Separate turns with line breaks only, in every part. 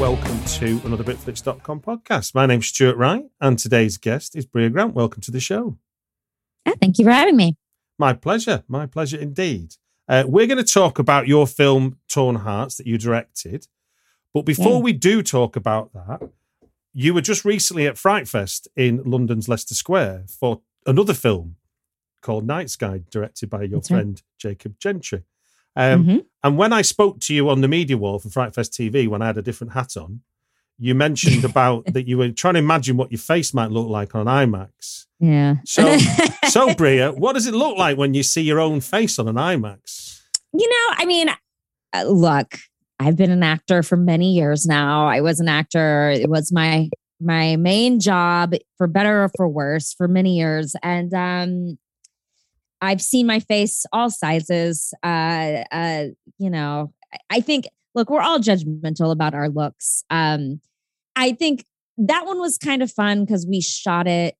Welcome to another Britflicks.com podcast. My name's Stuart Wright, and today's guest is Brea Grant. Welcome to the show.
Ah, thank you for having me.
My pleasure. My pleasure indeed. Uh, we're going to talk about your film Torn Hearts that you directed. But before
Yeah.
we do talk about that, you were just recently at Fright Fest in London's Leicester Square for another film called Night Sky, directed by your
That's right.
friend Jacob Gentry. Um,
Mhm.
And when I spoke to you on the media wall for Fright Fest TV, when I had a different hat on, you mentioned about that you were trying to imagine what your face might look like on IMAX.
Yeah.
So, so Brea, what does it look like when you see your own face on an IMAX?
you know, I mean, uh, look, I've been an actor for many years now. I was an actor. It was my my main job for better or for worse for many years and um I've seen my face all sizes. Uh uh you know, I- think look, we're all judgmental about our looks. Um I think that one was kind of fun because we shot it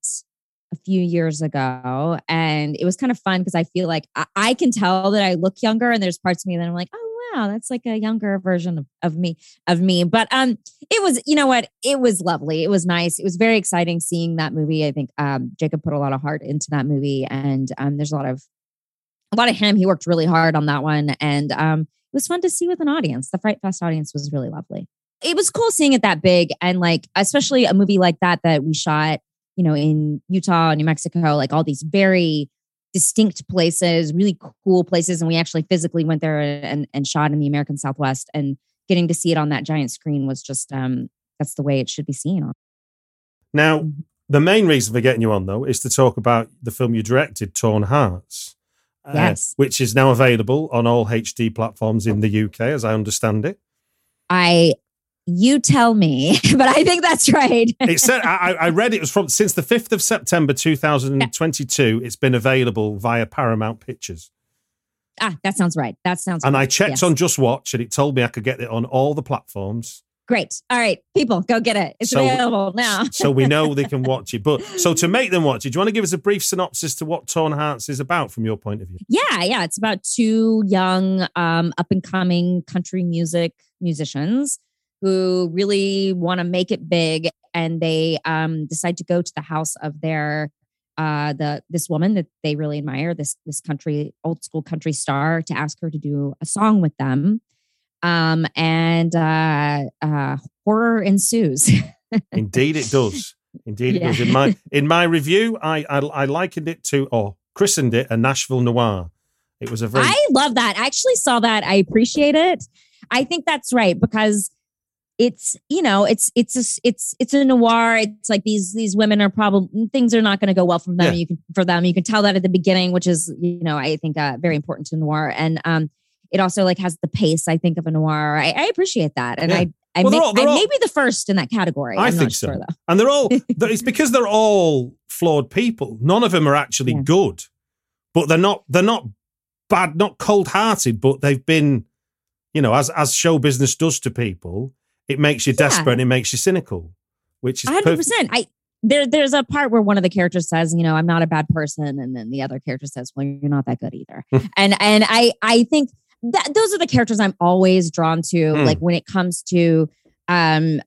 a few years ago and it was kind of fun because I feel like I, I can tell that I look younger and there's parts of me that I'm like, oh wow, that's like a younger version of, of me of me. But um it was, you know what, it was lovely. It was nice. It was very exciting seeing that movie. I think um Jacob put a lot of heart into that movie and um there's a lot of a lot of him. He worked really hard on that one. And um it was fun to see with an audience. The Fright Fest audience was really lovely. It was cool seeing it that big and like especially a movie like that that we shot you know, in Utah, New Mexico, like all these very distinct places, really cool places. And we actually physically went there and, and shot in the American Southwest and getting to see it on that giant screen was just, um, that's the way it should be seen on.
Now, the main reason for getting you on, though, is to talk about the film you directed, Torn Hearts, uh,
Yes.
which is now available on all HD platforms in the UK, as I understand it.
I, you tell me, but I think that's right.
It said I, I read it was from since the fifth of September two thousand and twenty-two. It's been available via Paramount Pictures,
ah, that sounds right. That sounds
and I checked
Yes.
on Just Watch, and it told me I could get it on all the platforms.
Great. All right, people, go get it. It's
So-
available now.
so we know they can watch it. But so to make them watch it, do you want to give us a brief synopsis to what Torn Hearts is about from your point of view?
Yeah, yeah. It's about two young, um, up and coming country music musicians who really want to make it big, and they um, decide to go to the house of their uh, the this woman that they really admire, this this country old school country star, to ask her to do a song with them. Um, and uh, uh, horror ensues.
Indeed, it does. Indeed, it
Yeah.
does. In my in my review, I, I I likened it to or christened it a Nashville noir. It was a very
I love that. I actually saw that. I appreciate it. I think that's right because it's you know it's it's a, it's it's a noir. It's like these these women are probably things are not going to go well for them.
Yeah.
You can for them. You can tell that at the beginning, which is you know I think uh, very important to noir. And um, it also like has the pace I think of a noir. I, I appreciate that, and
Yeah.
I. I,
Well, they're all- they're
I
all-
may be the first in that category.
I
I'm
think so.
sure
and they're all it's because they're all flawed people. None of them are actually
Yeah.
good, but they're not they're not bad, not cold hearted, but they've been, you know, as as show business does to people, it makes you
Yeah.
desperate and it makes you cynical, which is
hundred
perfect.
percent. I there there's a part where one of the characters says, you know, I'm not a bad person, and then the other character says, well, you're not that good either. and and I I think that those are the characters I'm always drawn to,
Hmm.
like when it comes to um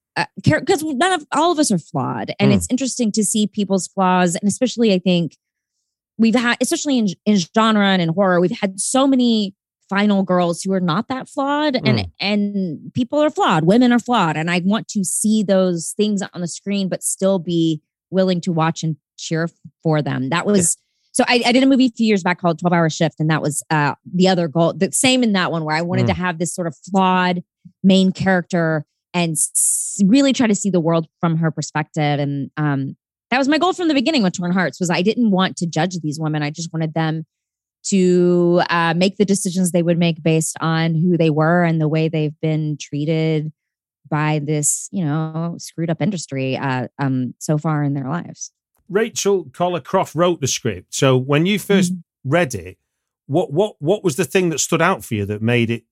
because none of all of us are flawed, and
Hmm.
it's interesting to see people's flaws, and especially I think we've had, especially in in genre and in horror, we've had so many final girls who are not that flawed and
Mm.
and people are flawed women are flawed and i want to see those things on the screen but still be willing to watch and cheer for them that was so I, I did a movie a few years back called 12 hour shift and that was uh the other goal the same in that one where i wanted
Mm.
to have this sort of flawed main character and s- really try to see the world from her perspective. And um, that was my goal from the beginning with Torn Hearts was I didn't want to judge these women. I just wanted them to uh, make the decisions they would make based on who they were and the way they've been treated by this, you know, screwed up industry uh, um, so far in their lives.
Rachel Koller Croft wrote the script. So when you 1st
Mm-hmm.
read it, what what what was the thing that stood out for you that made it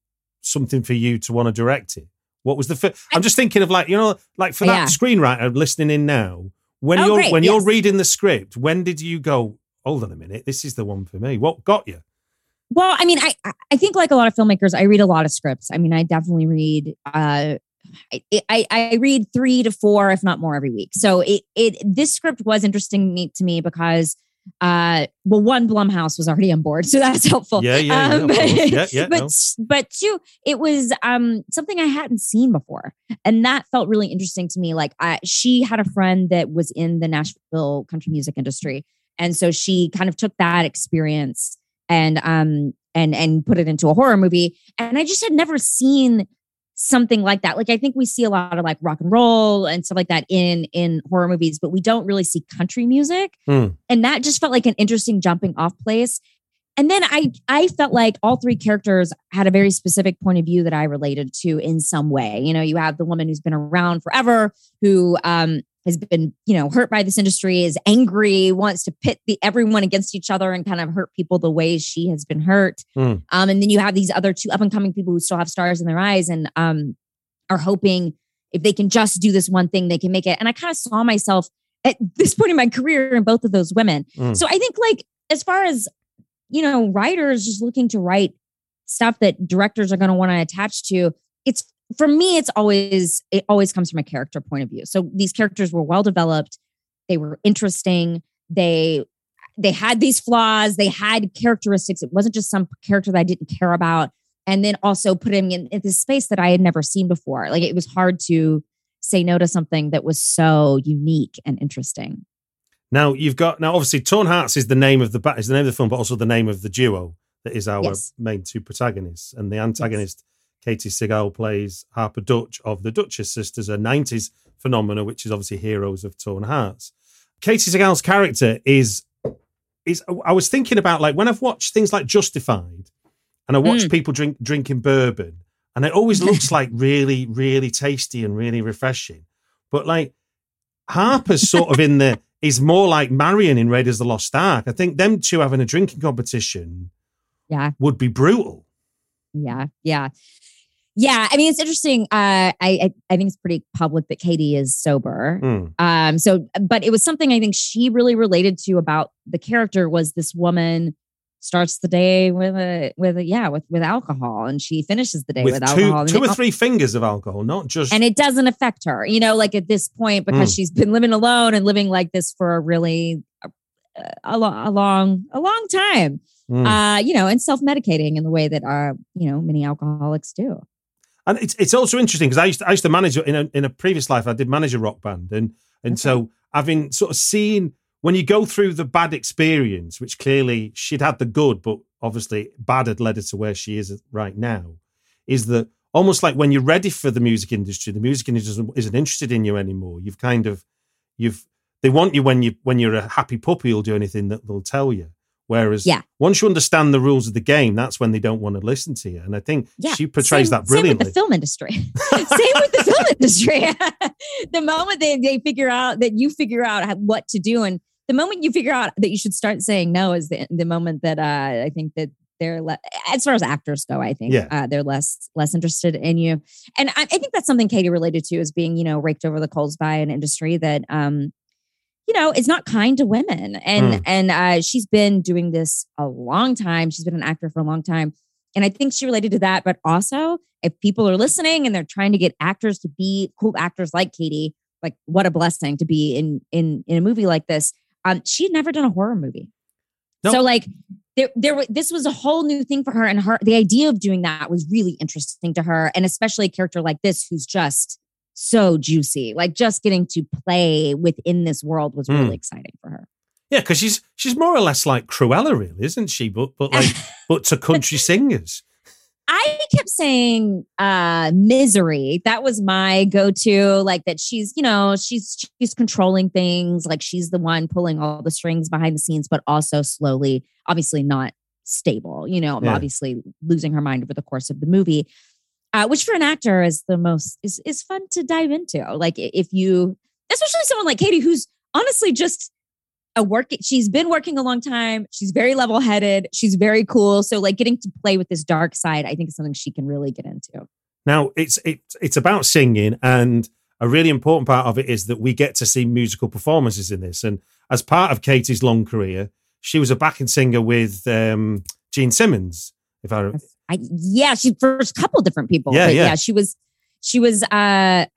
something for you to want to direct it? What was the? Fi- I'm just thinking of like you know, like for that
Yeah.
screenwriter listening in now. When
Oh,
you're
great,
when you're reading the script, when did you go? Hold on a minute, this is the one for me. What got you?
Well, I mean, I I think like a lot of filmmakers, I read a lot of scripts. I mean, I definitely read. Uh, I, I I read three to four, if not more, every week. So it it this script was interesting to me because, uh, well, one Blumhouse was already on board, so that's helpful.
Yeah, yeah, yeah,
Um,
course. Yeah, yeah,
but
no.
but two, it was um something I hadn't seen before, and that felt really interesting to me. Like, I, she had a friend that was in the Nashville country music industry, and so she kind of took that experience and um and and put it into a horror movie. And I just had never seen something like that. Like I think we see a lot of like rock and roll and stuff like that in in horror movies, but we don't really see country music.
Hmm.
And that just felt like an interesting jumping off place. And then I I felt like all three characters had a very specific point of view that I related to in some way. You know, you have the woman who's been around forever who um has been, you know, hurt by this industry, is angry, wants to pit the everyone against each other and kind of hurt people the way she has been hurt.
Hmm.
Um, and then you have these other two up and coming people who still have stars in their eyes and um are hoping if they can just do this one thing, they can make it. And I kind of saw myself at this point in my career in both of those women.
Mm.
So I think like as far as you know, writers just looking to write stuff that directors are going to want to attach to, it's for me, it's always it always comes from a character point of view. So these characters were well developed, they were interesting, they they had these flaws, they had characteristics. It wasn't just some character that I didn't care about. And then also putting in, in this space that I had never seen before. Like it was hard to say no to something that was so unique and interesting.
Now you've got now obviously Torn Hearts is the name of the is the name of the film, but also the name of the duo that is our
Yes.
main two protagonists. And the antagonist, Katey Sagal, plays Harper Dutch of the Duchess Sisters, a '90s phenomena, which is obviously heroes of Torn Hearts. Katey Sagal's character is is I was thinking about like when I've watched things like Justified, and I watch
Mm.
people drink drinking bourbon, and it always looks like really really tasty and really refreshing, but like Harper's sort of in the is more like Marion in Raiders of the Lost Ark. I think them two having a drinking competition
Yeah.
would be brutal.
Yeah, yeah, yeah. I mean, it's interesting. Uh, I, I I think it's pretty public that Katey is sober.
Mm.
Um, so, but it was something I think she really related to about the character was this woman starts the day with a with a yeah with with alcohol and she finishes the day with,
With
alcohol
two,
and,
two or three fingers of alcohol, not just.
and it doesn't affect her you know like at this point because
Mm.
she's been living alone and living like this for a really uh, a, a long a long time
Mm.
uh you know and self-medicating in the way that uh you know many alcoholics do
and it's it's also interesting because I used to, I used to manage in a in a previous life I did manage a rock band and and so having sort of seen when you go through the bad experience, which clearly she'd had the good, but obviously bad had led her to where she is right now, is that almost like when you're ready for the music industry, the music industry isn't, isn't interested in you anymore. You've kind of you've they want you when you when you're a happy puppy, you'll do anything that they'll tell you. Whereas
Yeah.
once you understand the rules of the game, that's when they don't want to listen to you. And I think
Yeah,
she portrays
same,
that brilliantly.
Same with the film industry. same with the film industry. the moment they, they figure out that you figure out what to do, and the moment you figure out that you should start saying no is the, the moment that uh, I think that they're le- as far as actors go. I think
Yeah.
uh, they're less less interested in you, and I, I think that's something Katey related to is being you know raked over the coals by an industry that um you know is not kind to women and
Mm.
and uh, she's been doing this a long time. She's been an actor for a long time. And I think she related to that. But also, if people are listening and they're trying to get actors to be cool actors like Katey, like what a blessing to be in in in a movie like this. Um, she had never done a horror movie,
No.
so like there there this was a whole new thing for her, and her the idea of doing that was really interesting to her, and especially a character like this who's just so juicy, like just getting to play within this world was really
Mm.
exciting for her.
Yeah, because she's she's more or less like Cruella, really, isn't she? But but like but to country singers.
I kept saying uh misery. That was my go-to. Like that she's, you know, she's she's controlling things, like she's the one pulling all the strings behind the scenes, but also slowly, obviously not stable, you know,
Yeah.
obviously losing her mind over the course of the movie. Uh, which for an actor is the most is is fun to dive into. Like if you especially someone like Katey, who's honestly just a work she's been working a long time she's very level-headed she's very cool so like getting to play with this dark side i think is something she can really get into
Now it's it's it's about singing, and a really important part of it is that we get to see musical performances in this. And as part of Katey's long career, she was a backing singer with um, Gene Simmons. If I
i yeah she first couple different people
Yeah,
but
yeah.
yeah she was she was uh i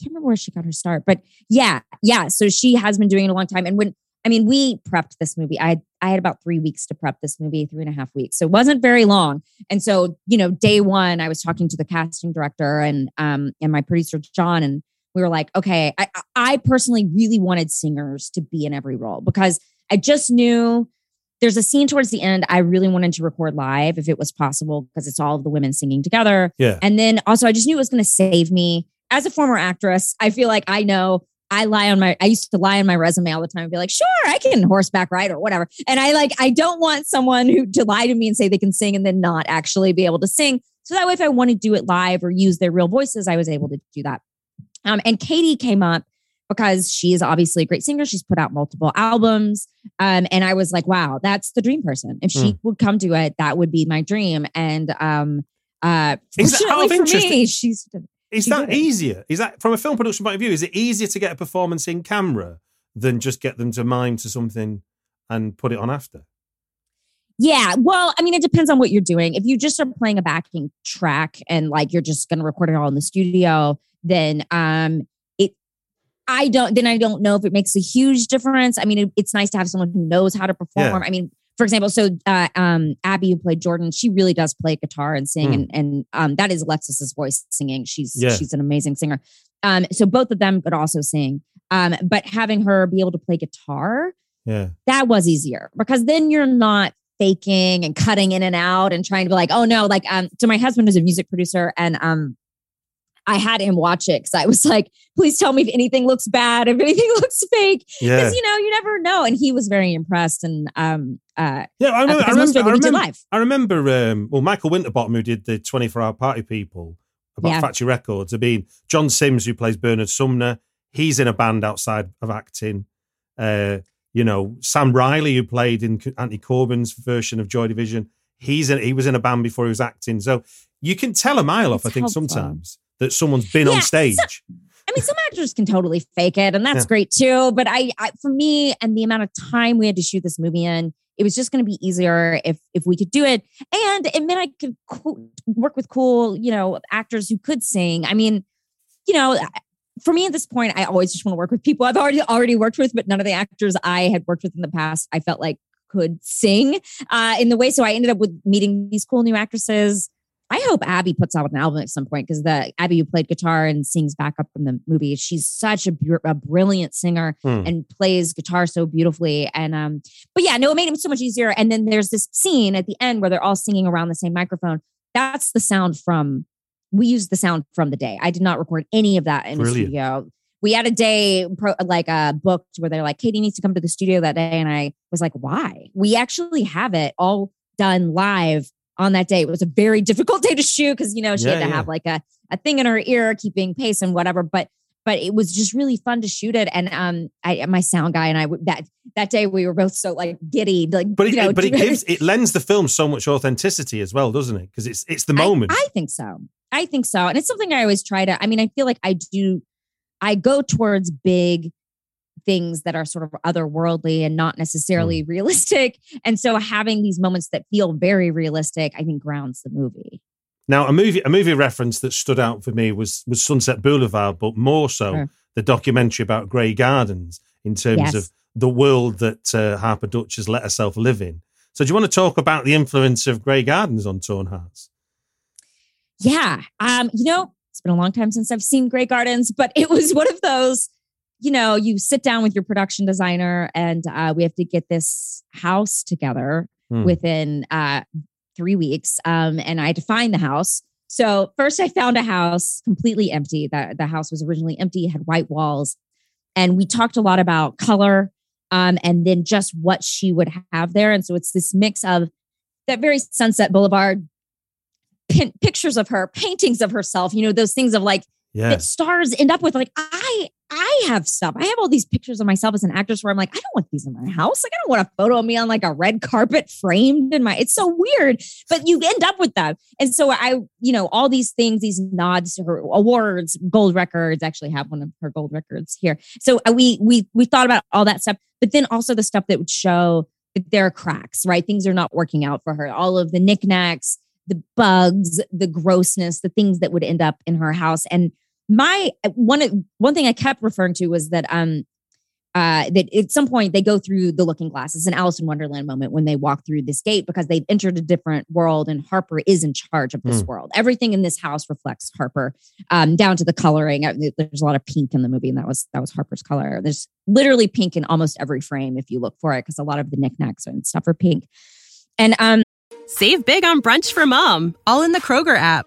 can't remember where she got her start but yeah yeah so she has been doing it a long time. And when i mean we prepped this movie. I i had about three weeks to prep this movie three and a half weeks. So it wasn't very long. And so you know day one i was talking to the casting director and um and my producer john and we were like okay i i personally really wanted singers to be in every role because i just knew there's a scene towards the end i really wanted to record live if it was possible because it's all of the women singing together
yeah,
and then also, I just knew it was going to save me. As a former actress, I feel like I know I lie on my, I used to lie on my resume all the time and be like, sure, I can horseback ride or whatever. And I like, I don't want someone who to lie to me and say they can sing and then not actually be able to sing. So that way, if I want to do it live or use their real voices, I was able to do that. Um, and Katey came up because she is obviously a great singer. She's put out multiple albums. Um, and I was like, wow, that's the dream person. If she would come to it, that would be my dream. And um, uh,
Is that out
fortunately
of
for me, she's
is
she
that easier? Is that from a film production point of view? Is it easier to get a performance in camera than just get them to mime to something and put it on after?
Yeah, well, I mean, it depends on what you're doing. If you just are playing a backing track and like you're just going to record it all in the studio, then um, I don't, then I don't know if it makes a huge difference. I mean, it, it's nice to have someone who knows how to perform. I mean, for example, so uh, um, Abby who played Jordan, she really does play guitar and sing,
Hmm.
and and um, that is Alexxis's voice singing. She's
Yeah.
she's an amazing singer. Um, so both of them could also sing. Um, but having her be able to play guitar,
Yeah,
that was easier because then you're not faking and cutting in and out and trying to be like, oh no, like um so my husband is a music producer and um I had him watch it because I was like, please tell me if anything looks bad, if anything looks fake.
yeah,
Because you know, you never know. And he was very impressed and um uh
yeah. I remember. I remember. I
it we did
remember. I remember um, well, Michael Winterbottom, who did the 24 Hour Party People about
Yeah.
Factory Records. I mean, John Simm, who plays Bernard Sumner, he's in a band outside of acting. Uh, you know, Sam Riley, who played in Anthony Corbijn's version of Joy Division, he's in, he was in a band before he was acting. So you can tell a mile off,
It's
I think,
helpful.
sometimes that someone's been
Yeah,
on stage.
I mean, some actors can totally fake it, and that's
Yeah.
great too. But I, I, for me, and the amount of time we had to shoot this movie in, it was just going to be easier if if we could do it, and it meant I could co- work with cool, you know, actors who could sing. I mean, you know, for me at this point, I always just want to work with people I've already already worked with, but none of the actors I had worked with in the past, I felt like could sing uh, in the way. So I ended up with meeting these cool new actresses. I hope Abby puts out an album at some point because the Abby who played guitar and sings backup from the movie, she's such a, a brilliant singer
Hmm.
and plays guitar so beautifully. And um, but yeah, no, it made it so much easier. And then there's this scene at the end where they're all singing around the same microphone. That's the sound from. We used the sound from the day. I did not record any of that in the studio. We had a day pro, like uh, booked where they're like, Katey needs to come to the studio that day, and I was like, why? We actually have it all done live on that day. It was a very difficult day to shoot because you know she
Yeah,
had to
yeah.
have like a a thing in her ear, keeping pace and whatever. But but it was just really fun to shoot it. And um, I my sound guy and I would- that that day we were both so like giddy, like
But it,
you know,
but it gives it lends the film so much authenticity as well, doesn't it? Because it's it's the
I-
moment.
I, think so. I think so. And it's something I always try to, I mean, I feel like I do, I go towards big things that are sort of otherworldly and not necessarily
Hmm.
realistic. And so having these moments that feel very realistic, I think grounds the movie.
Now, a movie a movie reference that stood out for me was was Sunset Boulevard, but more so
Sure.
the documentary about Grey Gardens in terms
Yes.
of the world that uh, Harper Dutch has let herself live in. So, do you want to talk about the influence of Grey Gardens on Torn Hearts?
Yeah. Um, you know, it's been a long time since I've seen Grey Gardens, but it was one of those, you know, you sit down with your production designer and uh, we have to get this house together
Hmm.
within uh three weeks, um, and I had to find the house. So first, I found a house completely empty. That the house was originally empty, had white walls, and we talked a lot about color, um, and then just what she would have there. And so it's this mix of that very Sunset Boulevard pin- pictures of her, paintings of herself. You know those things of like
Yeah.
that stars end up with. Like I, I have stuff. I have all these pictures of myself as an actress where I'm like, I don't want these in my house. Like I don't want a photo of me on like a red carpet framed in my. It's so weird, but you end up with them. And so I, you know, all these things, these nods to her awards, gold records. Actually, have one of her gold records here. So uh, we we we thought about all that stuff, but then also the stuff that would show that there are cracks, right? Things are not working out for her. All of the knickknacks, the bugs, the grossness, the things that would end up in her house. And my one one thing I kept referring to was that um uh that at some point they go through the looking glass. It's an Alice in Wonderland moment when they walk through this gate because they've entered a different world and Harper is in charge of this
Hmm.
world. Everything in this house reflects Harper, um, down to the coloring. Uh, There's a lot of pink in the movie, and that was that was Harper's color. There's literally pink in almost every frame if you look for it, because a lot of the knickknacks and stuff are pink. And um
Save big on brunch for mom, all in the Kroger app.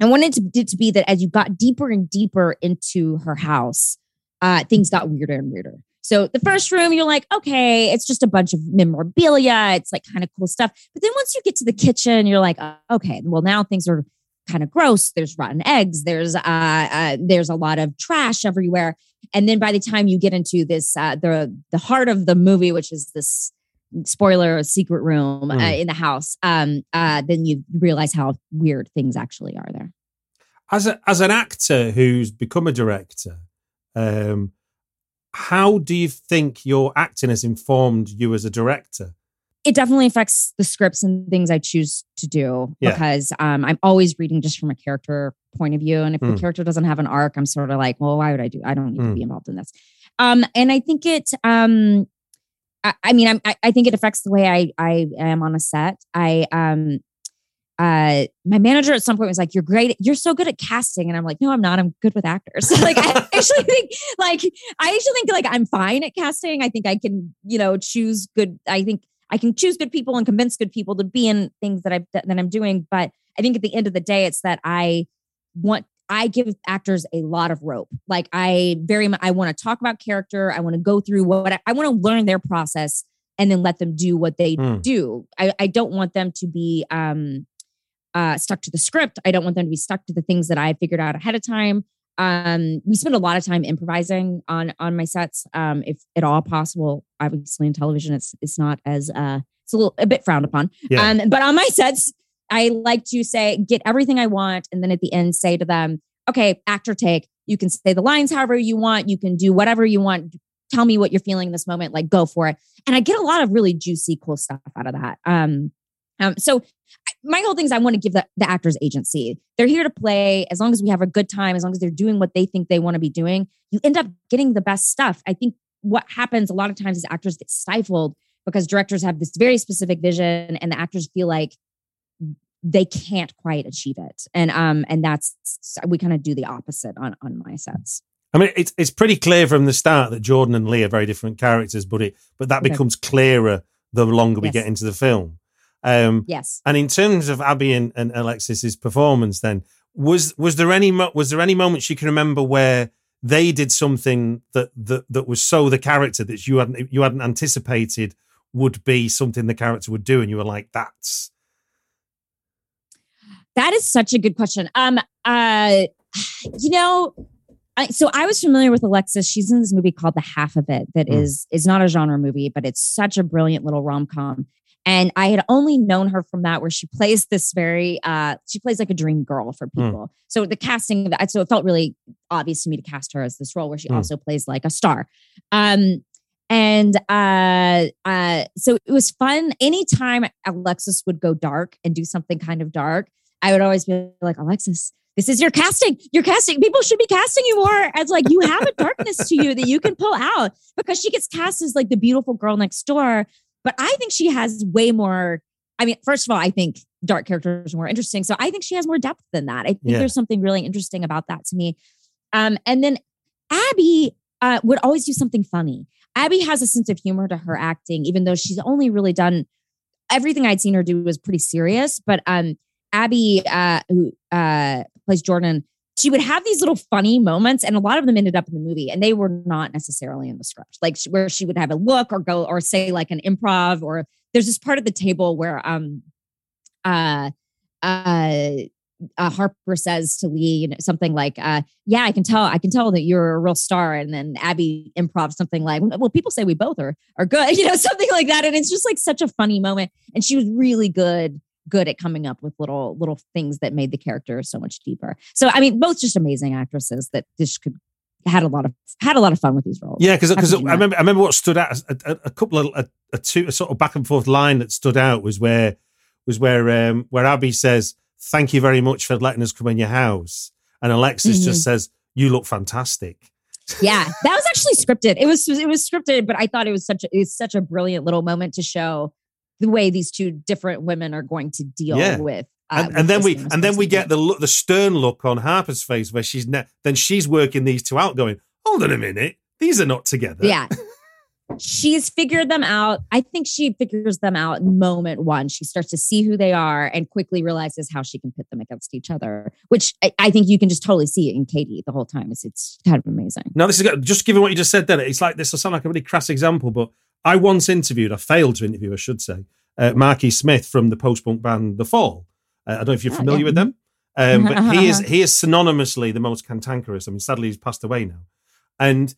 I wanted it to be that as you got deeper and deeper into her house, uh, things got weirder and weirder. So the first room, you're like, okay, it's just a bunch of memorabilia. It's like kind of cool stuff. But then once you get to the kitchen, you're like, uh, okay, well now things are kind of gross. There's rotten eggs. There's uh, uh there's a lot of trash everywhere. And then by the time you get into this, uh, the the heart of the movie, which is this spoiler secret room uh,
Mm.
in the house, um, uh, then you realize how weird things actually are there.
as a, as an actor who's become a director, um, how do you think your acting has informed you as a director?
it definitely affects the scripts and things I choose to do
Yeah.
because um, I'm always reading just from a character point of view. And if
Mm.
the character doesn't have an arc, I'm sort of like, well, why would I do? I don't need to
Mm.
be involved in this. Um, and I think it. Um, I, I mean, I'm, I, I think it affects the way I I am on a set. I um. Uh, my manager at some point was like, "You're great. You're so good at casting," and I'm like, "No, I'm not. I'm good with actors." like, I actually think, like, I actually think, like, I'm fine at casting. I think I can, you know, choose good. I think I can choose good people and convince good people to be in things that I that I'm doing. But I think at the end of the day, it's that I want I give actors a lot of rope. Like I very much I want to talk about character. I want to go through what I, I want to learn their process and then let them do what they
Hmm.
do. I, I don't want them to be um uh stuck to the script. I don't want them to be stuck to the things that I figured out ahead of time. Um, we spend a lot of time improvising on on my sets, um, if at all possible. Obviously, in television, it's it's not as uh, it's a little a bit frowned upon.
Yeah.
Um, but on my sets, I like to say, get everything I want, and then at the end, say to them, "Okay, actor take. You can say the lines however you want. You can do whatever you want. Tell me what you're feeling in this moment. Like, go for it." And I get a lot of really juicy, cool stuff out of that. Um, um, so my whole thing is I want to give the, the actors agency. They're here to play as long as we have a good time, as long as they're doing what they think they want to be doing. You end up getting the best stuff. I think what happens a lot of times is actors get stifled because directors have this very specific vision and the actors feel like they can't quite achieve it. And um and that's we kind of do the opposite on on my sets.
I mean, it's it's pretty clear from the start that Jordan and Lee are very different characters, but it but that becomes clearer the longer we
Yes.
get into the film. Um,
Yes.
and in terms of Abby and, and Alexxis's performance, then was was there any mo- was there any moments you can remember where they did something that that that was so the character that you hadn't you hadn't anticipated would be something the character would do, and you were like, "That's
That is such a good question. Um, uh, you know, I, so I was familiar with Alexxis. She's in this movie called The Half of It. That
Mm.
is is not a genre movie, but it's such a brilliant little rom com. And I had only known her from that, where she plays this very, uh, she plays like a dream girl for
Mm.
people. So the casting of that, so it felt really obvious to me to cast her as this role, where she
Mm.
also plays like a star. Um, and uh, uh, so it was fun. Anytime Alexxis would go dark and do something kind of dark, I would always be like, Alexxis, this is your casting. Your casting. People should be casting you more as like you have a darkness to you that you can pull out because she gets cast as like the beautiful girl next door. But I think she has way more. I mean, first of all, I think dark characters are more interesting. So I think she has more depth than that. I think
Yeah.
there's something really interesting about that to me. Um, and then Abby uh, would always do something funny. Abby has a sense of humor to her acting, even though she's only really done everything I'd seen her do was pretty serious. But um, Abby, uh, who uh, plays Jordan, she would have these little funny moments, and a lot of them ended up in the movie, and they were not necessarily in the script. Like where she would have a look or go or say like an improv, or there's this part of the table where um, uh, uh, uh, Harper says to Lee you know, something like, uh, "Yeah, I can tell. I can tell that you're a real star." And then Abby improv something like, "Well, people say we both are are good," you know, something like that. And it's just like such a funny moment. And she was really good good at coming up with little little things that made the character so much deeper. So I mean, both just amazing actresses that just could had a lot of had a lot of fun with these roles.
Yeah, because because I remember I remember what stood out a, a, a couple of a, a two a sort of back and forth line that stood out was where was where um where Abby says thank you very much for letting us come in your house and Alexxis
Mhm.
just says you look fantastic.
yeah that was actually scripted it was it was scripted but i thought it was such a it's such a brilliant little moment to show the way these two different women are going to deal
Yeah.
with uh,
And, and then we and then we get the look, the stern look on Harper's face where she's ne- then she's working these two out, going, "Hold on a minute, these are not together."
yeah. She's figured them out. I think she figures them out moment one. She starts to see who they are and quickly realizes how she can pit them against each other which i, I think you can just totally see it in katey the whole time. It's, it's kind of amazing.
Now, this is just given what you just said. Then it's like this will sound like a really crass example, but I once interviewed, I failed to interview, I should say, uh, Marky Smith from the post-punk band The Fall. Uh, I don't know if you're
Oh,
familiar
yeah.
with them, um, but he is he is synonymously the most cantankerous. I mean, sadly, he's passed away now, and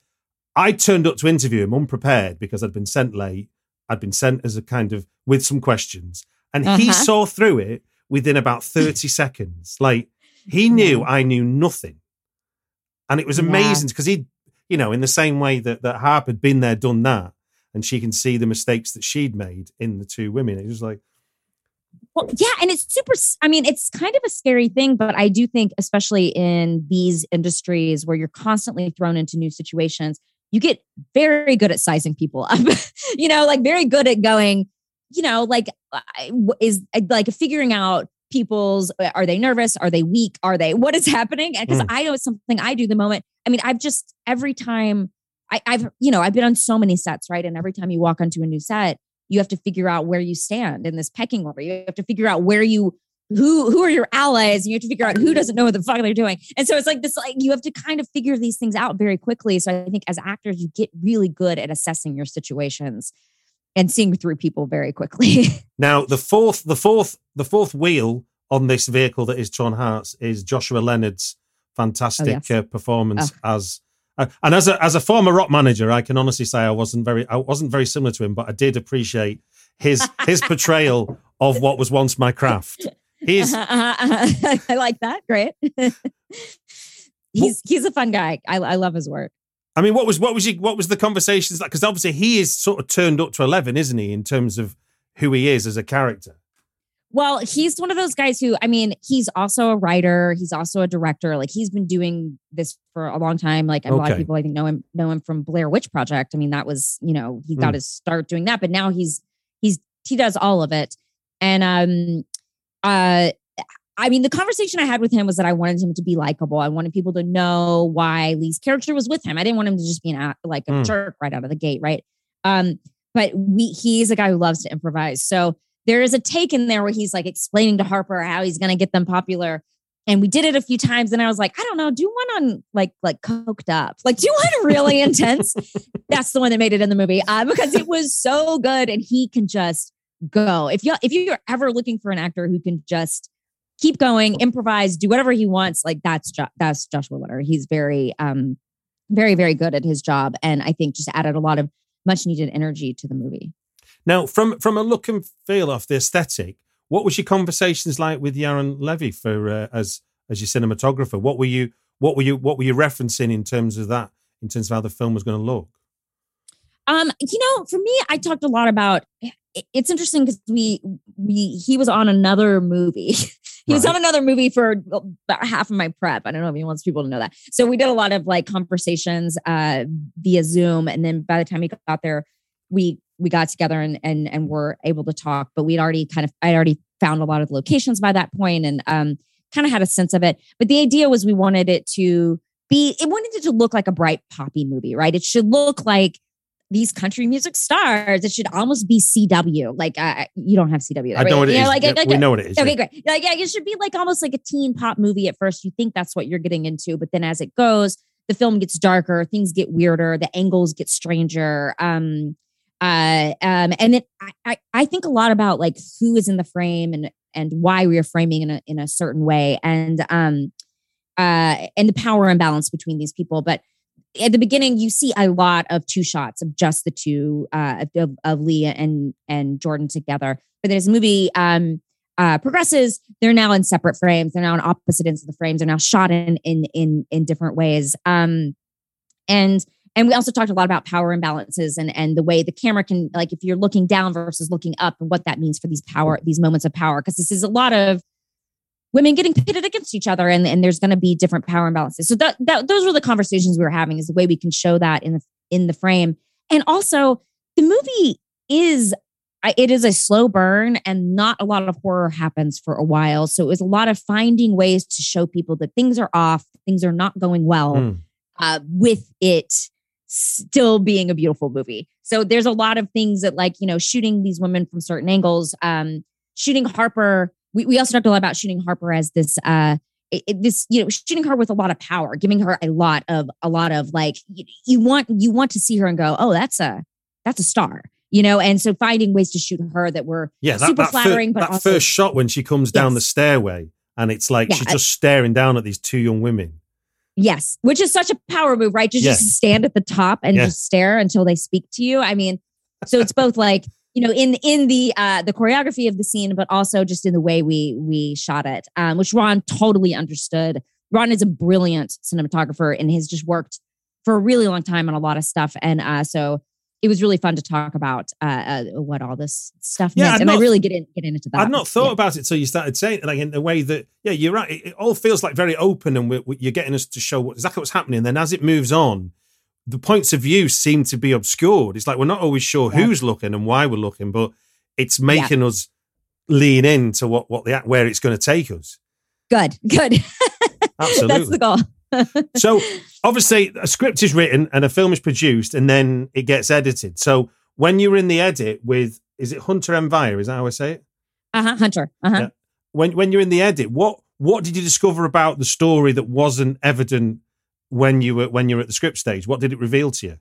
I turned up to interview him unprepared because I'd been sent late. I'd been sent as a kind of with some questions, and he
Uh-huh.
saw through it within about thirty seconds. Like he knew I knew nothing, and it was amazing because he, you know, in the same way that that Harp had been there, done that, and she can see the mistakes that she'd made in the two women. It was like,
Well, yeah, and it's super. I mean, it's kind of a scary thing, but I do think, especially in these industries where you're constantly thrown into new situations, you get very good at sizing people up. you know, like very good at going. You know, like is uh, like figuring out people's. uh, Are they nervous? Are they weak? Are they? What is happening? Because
Mm.
I know it's something I do the moment. I mean, I've just every time. I, I've you know I've been on so many sets, right? And every time you walk onto a new set, you have to figure out where you stand in this pecking order. You have to figure out where you who who are your allies, and you have to figure out who doesn't know what the fuck they're doing. And so it's like this, like you have to kind of figure these things out very quickly. So I think as actors, you get really good at assessing your situations and seeing through people very quickly.
Now the fourth, the fourth, the fourth wheel on this vehicle that is Torn Hearts is Joshua Leonard's fantastic
yes.
uh, performance as. And as a as a former rock manager, I can honestly say I wasn't very I wasn't very similar to him, but I did appreciate his his portrayal of what was once my craft. He's uh-huh, uh-huh.
I like that. Great. he's he's a fun guy. I, I love his work.
I mean, what was what was you, what was the conversations like? Because obviously he is sort of turned up to eleven, isn't he, in terms of who he is as a character?
Well, he's one of those guys who, I mean, he's also a writer. He's also a director. Like he's been doing this for a long time. Like a lot of people, I think, know him know him from Blair Witch Project. I mean, that was you know he got his start doing that, but now he's he's he does all of it. And um, uh, I mean, the conversation I had with him was that I wanted him to be likable. I wanted people to know why Lee's character was with him. I didn't want him to just be an, like a
Hmm.
jerk right out of the gate, right? Um, but we he's a guy who loves to improvise. So there is a take in there where he's like explaining to Harper how he's going to get them popular. And we did it a few times, and I was like, I don't know, do one on like like coked up, like do one really intense. That's the one that made it in the movie uh, because it was so good, and he can just go. If you if you're ever looking for an actor who can just keep going, improvise, do whatever he wants, like that's jo- that's Joshua Leonard. He's very um very very good at his job, and I think just added a lot of much needed energy to the movie.
Now, from from a look and feel off the aesthetic, what was your conversations like with Yaron Levy for uh, as as your cinematographer? What were you what were you what were you referencing in terms of that? In terms of how the film was going to look?
Um, you know, for me, I talked a lot about. It's interesting because we we he was on another movie, He was on another movie for about half of my prep. I don't know if he wants people to know that. So we did a lot of like conversations uh, via Zoom, and then by the time he got there, we we got together and and and were able to talk. But we'd already kind of I'd already found a lot of the locations by that point, and um, kind of had a sense of it. But the idea was we wanted it to be it wanted it to look like a bright poppy movie, right? It should look like these country music stars. It should almost be CW. Like uh, you don't have CW.
I know what it
you
is.
Like,
Yeah,
like,
we know what it is.
Okay,
yeah.
great. Like, yeah, it should be like almost like a teen pop movie at first. You think that's what you're getting into, but then as it goes, the film gets darker, things get weirder, the angles get stranger. Um, uh, um, and it, I, I, think a lot about like who is in the frame and and why we are framing in a in a certain way, and um, uh, and the power imbalance between these people. But at the beginning, you see a lot of two shots of just the two uh, of, of Leah and and Jordan together. But then as the movie um, uh, progresses, they're now in separate frames. They're now on opposite ends of the frames. They're now shot in in in in different ways. Um, and and we also talked a lot about power imbalances and and the way the camera can like if you're looking down versus looking up and what that means for these power these moments of power. Because this is a lot of women getting pitted against each other and, and there's going to be different power imbalances. So that, that those were the conversations we were having is the way we can show that in the in the frame. And also the movie is it is a slow burn and not a lot of horror happens for a while. So it was a lot of finding ways to show people that things are off things are not going well
Mm.
uh, with it still being a beautiful movie. So there's a lot of things that like, you know, shooting these women from certain angles, um, shooting Harper. We, we also talked a lot about shooting Harper as this, uh, it- it- this, you know, shooting her with a lot of power, giving her a lot of, a lot of like, you, you want, you want to see her and go, oh, that's a, that's a star, you know? And so finding ways to shoot her that were
Yeah, that,
super
that,
flattering, but
that
also-
first shot when she comes down the stairway and it's like
Yeah,
she's
I-
just staring down at these two young women.
Yes, which is such a power move, right? Just,
Yeah.
just stand at the top and
Yeah.
just stare until they speak to you. I mean, so it's both like you know in in the uh the choreography of the scene, but also just in the way we we shot it, um, which Ron totally understood. Ron is a brilliant cinematographer and has just worked for a really long time on a lot of stuff, and uh, so it was really fun to talk about uh, uh what all this stuff
Yeah,
meant, and I really get in get into that.
I'd not thought
Yeah.
about it till you started saying it, like in the way that, yeah, you're right. It, it all feels like very open and we we- you're getting us to show what, exactly what's happening. Then as it moves on, the points of view seem to be obscured. It's like we're not always sure
Yeah.
who's looking and why we're looking, but it's making us lean into what, what the where it's going to take us.
good, good.
Absolutely.
That's the goal.
So obviously a script is written and a film is produced and then it gets edited. So when you were in the edit with is it Hunter M. Via? Is that how I say it?
Uh huh. Hunter. Uh huh.
Yeah. When when you're in the edit, what what did you discover about the story that wasn't evident when you were when you were at the script stage? What did it reveal to you?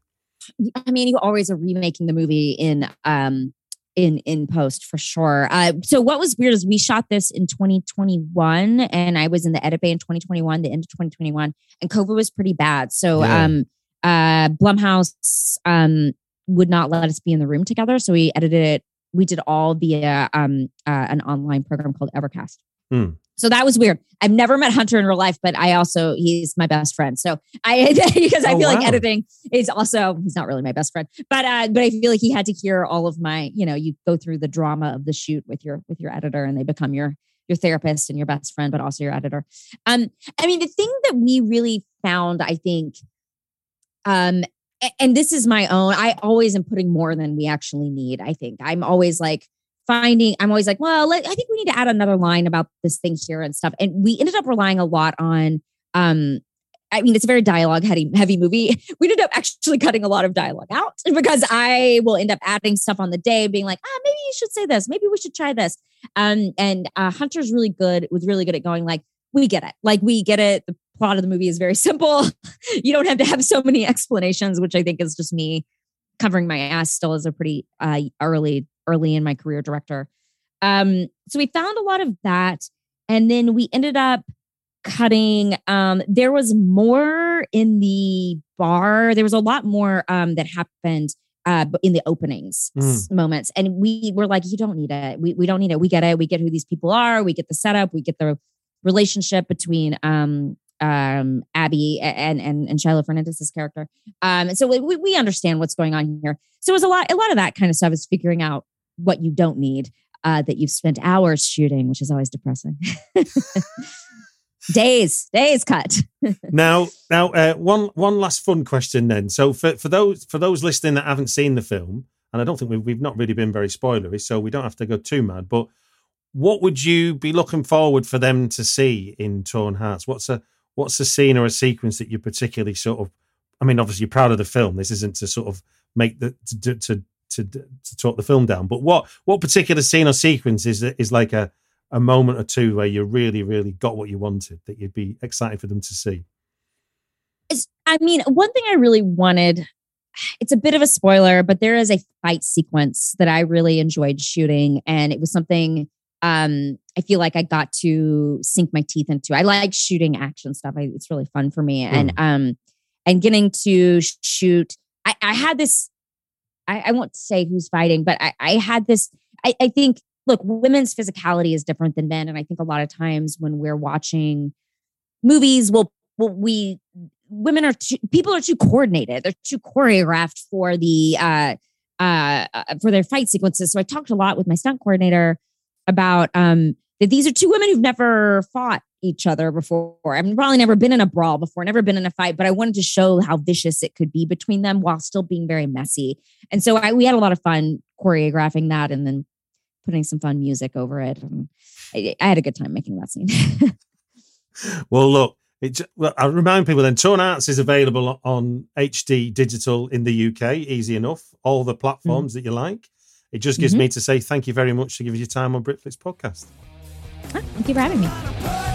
I mean, you always are remaking the movie in um in in post for sure. Uh, so what was weird is we shot this in 2021, and I was in the edit bay in 2021, the end of 2021, and COVID was pretty bad. So
Yeah.
um uh Blumhouse um would not let us be in the room together, so we edited it. We did all via um uh, an online program called Evercast.
Hmm.
So that was weird. I've never met Hunter in real life, but I also he's my best friend. So I because I
Oh,
feel like editing is also he's not really my best friend, but uh, but I feel like he had to hear all of my you know you go through the drama of the shoot with your with your editor and they become your your therapist and your best friend, but also your editor. Um, I mean the thing that we really found, I think, um, and this is my own. I always am putting more than we actually need. I think I'm always like finding i'm always like well i think we need to add another line about this thing here and stuff and we ended up relying a lot on um I mean, it's a very dialogue heavy, heavy movie. We ended up actually cutting a lot of dialogue out because I will end up adding stuff on the day, being like, ah, maybe you should say this. Maybe we should try this. Um, and uh, Hunter's really good, was really good at going like, we get it. Like, we get it. The plot of the movie is very simple. you don't have to have so many explanations, which I think is just me covering my ass still as a pretty uh, early, early in my career director. Um, so we found a lot of that. And then we ended up cutting um there was more in the bar there was a lot more um that happened uh in the openings s- moments and we were like you don't need it. We, we don't need it. We get it. We get who these people are. We get the setup. We get the relationship between um um abby and and and shiloh fernandez's character. Um so we, we understand what's going on here. So it was a lot a lot of that kind of stuff is figuring out what you don't need uh, that you've spent hours shooting, which is always depressing. days, days cut.
now, now, uh, one one last fun question then. So for for those for those listening that haven't seen the film, and I don't think we've we've not really been very spoilery, so we don't have to go too mad. But what would you be looking forward for them to see in Torn Hearts? What's a what's a scene or a sequence that you particularly sort of? I mean, obviously you're proud of the film. This isn't to sort of make the to to to, to talk the film down, but what what particular scene or sequence is is like a a moment or two where you really really got what you wanted that you'd be excited for them to see?
I mean, one thing I really wanted. It's a bit of a spoiler, but there is a fight sequence that I really enjoyed shooting, and it was something um, I feel like I got to sink my teeth into. I like shooting action stuff. I, it's really fun for me, and um, and getting to shoot. I, I had this. I, I won't say who's fighting, but I, I had this. I, I think. Look, women's physicality is different than men, and I think a lot of times when we're watching movies, we'll, well, we women are too, people are too coordinated. They're too choreographed for the uh, uh, uh, for their fight sequences. So I talked a lot with my stunt coordinator about um, that these are two women who've never fought each other before. I've probably never been in a brawl before, never been in a fight, but I wanted to show how vicious it could be between them while still being very messy. And so I, we had a lot of fun choreographing that and then putting some fun music over it. And I, I had a good time making that scene.
Well, look, it, well, I remind people then Torn Hearts is available on HD digital in the UK, easy enough, all the platforms that you like. It just gives
Mhm.
me to say thank you very much for giving your time on Britflicks podcast.
Thank you for having me.